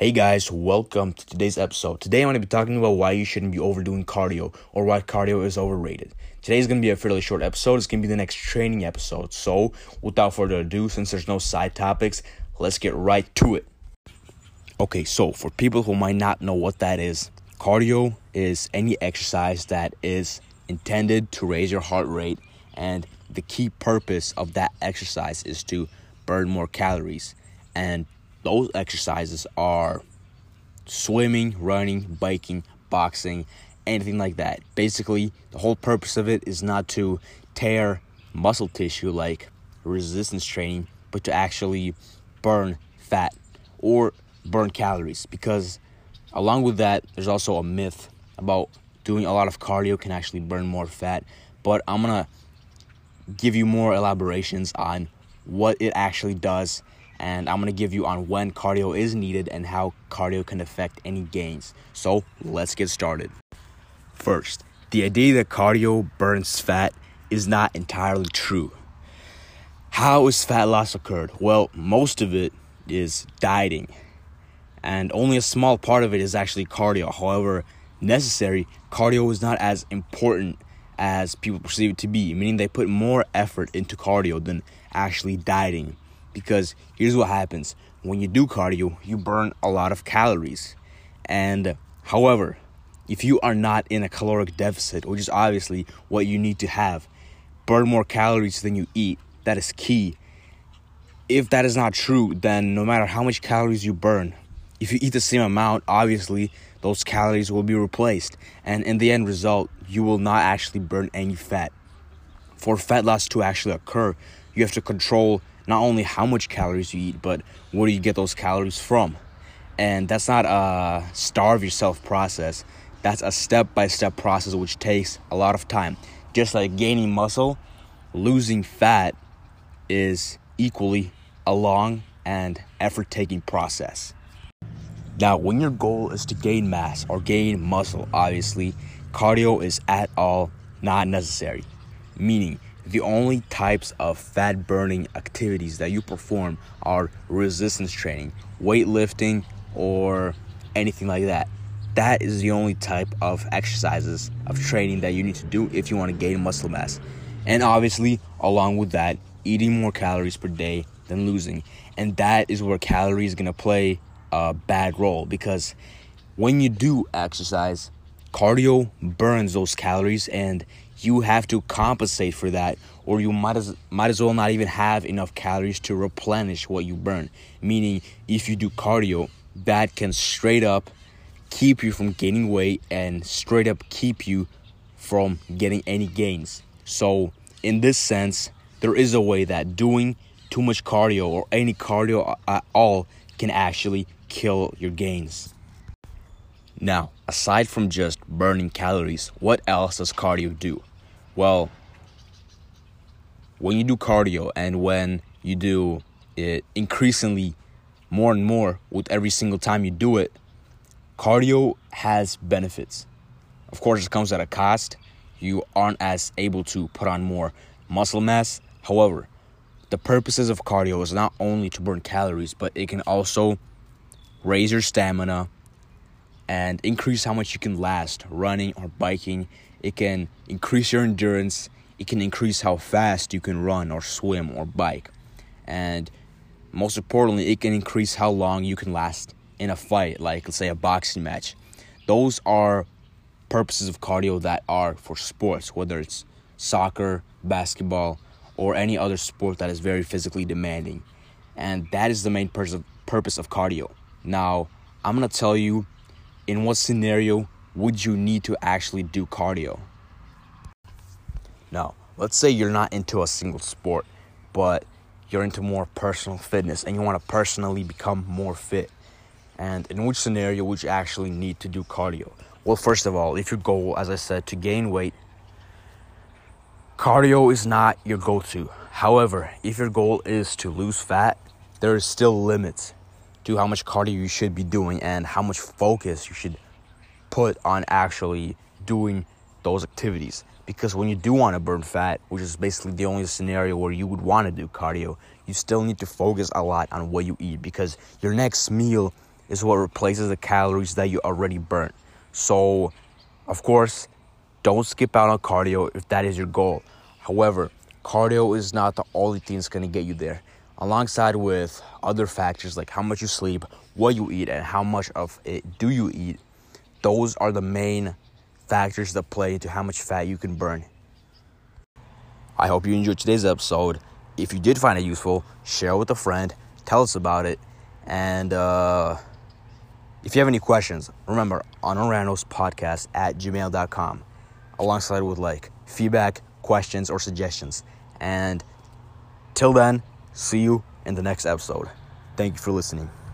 Hey guys, welcome to today's episode. Today I'm going to be talking about why you shouldn't be overdoing cardio or why cardio is overrated. Today's going to be a fairly short episode. It's going to be the next training episode. So, without further ado, since there's no side topics, let's get right to it. Okay, so for people who might not know what that is, cardio is any exercise that is intended to raise your heart rate, and the key purpose of that exercise is to burn more calories. And those exercises are swimming, running, biking, boxing, anything like that. Basically, the whole purpose of it is not to tear muscle tissue like resistance training, but to actually burn fat or burn calories. Because along with that, there's also a myth about doing a lot of cardio can actually burn more fat. But I'm gonna give you more elaborations on what it actually does and I'm to give you on when cardio is needed and how cardio can affect any gains. So, let's get started. First, the idea that cardio burns fat is not entirely true. How is fat loss occurred? Well, most of it is dieting, and only a small part of it is actually cardio. However, necessary, cardio is not as important as people perceive it to be, meaning they put more effort into cardio than actually dieting because here's what happens. When you do cardio you burn a lot of calories. And however if you are not in a caloric deficit which is obviously what you need to have burn more calories than you eat that is key. If that is not true then no matter how much calories you burn if you eat the same amount obviously those calories will be replaced. And in the end result you will not actually burn any fat. For fat loss to actually occur you have to control not only how much calories you eat, but where do you get those calories from? And that's not a starve yourself process. That's a step by step process which takes a lot of time. Just like gaining muscle, losing fat is equally a long and effort taking process. Now, when your goal is to gain mass or gain muscle, obviously, cardio is at all not necessary. Meaning, the only types of fat burning activities that you perform are resistance training, weightlifting, or anything like that. That is the only type of exercises of training that you need to do if you want to gain muscle mass. And obviously, along with that, eating more calories per day than losing. And that is where calories going to play a bad role because when you do exercise, cardio burns those calories and you have to compensate for that or you might as might as well not even have enough calories to replenish what you burn. Meaning if you do cardio that can straight up keep you from gaining weight and straight up keep you from getting any gains. So in this sense there is a way that doing too much cardio or any cardio at all can actually kill your gains. Now, aside from just burning calories, what else does cardio do? Well, when you do cardio and when you do it increasingly more and more with every single time you do it, cardio has benefits. Of course, it comes at a cost. You aren't as able to put on more muscle mass. However, the purposes of cardio is not only to burn calories, but it can also raise your stamina and increase how much you can last running or biking it can increase your endurance. It can increase how fast you can run or swim or bike. And most importantly, it can increase how long you can last in a fight, like let's say a boxing match. Those are purposes of cardio that are for sports, whether it's soccer, basketball, or any other sport that is very physically demanding. And that is the main purpose of, purpose of cardio. Now, I'm going to tell you in what scenario would you need to actually do cardio? Now, let's say you're not into a single sport, but you're into more personal fitness and you want to personally become more fit. And in which scenario would you actually need to do cardio? Well, first of all, if your goal, as I said, to gain weight, cardio is not your go to. However, if your goal is to lose fat, there is still limits to how much cardio you should be doing and how much focus you should put on actually doing those activities. Because when you do want to burn fat, which is basically the only scenario where you would want to do cardio, you still need to focus a lot on what you eat because your next meal is what replaces the calories that you already burnt. So, of course, don't skip out on cardio if that is your goal. However, cardio is not the only thing that's going to get you there. Alongside with other factors like how much you sleep, what you eat, and how much of it do you eat, those are the main factors that play into how much fat you can burn. I hope you enjoyed today's episode. If you did find it useful, share it with a friend, tell us about it, and uh, if you have any questions, remember on Oranos podcast at gmail.com, alongside with like feedback, questions, or suggestions. And till then, see you in the next episode. Thank you for listening.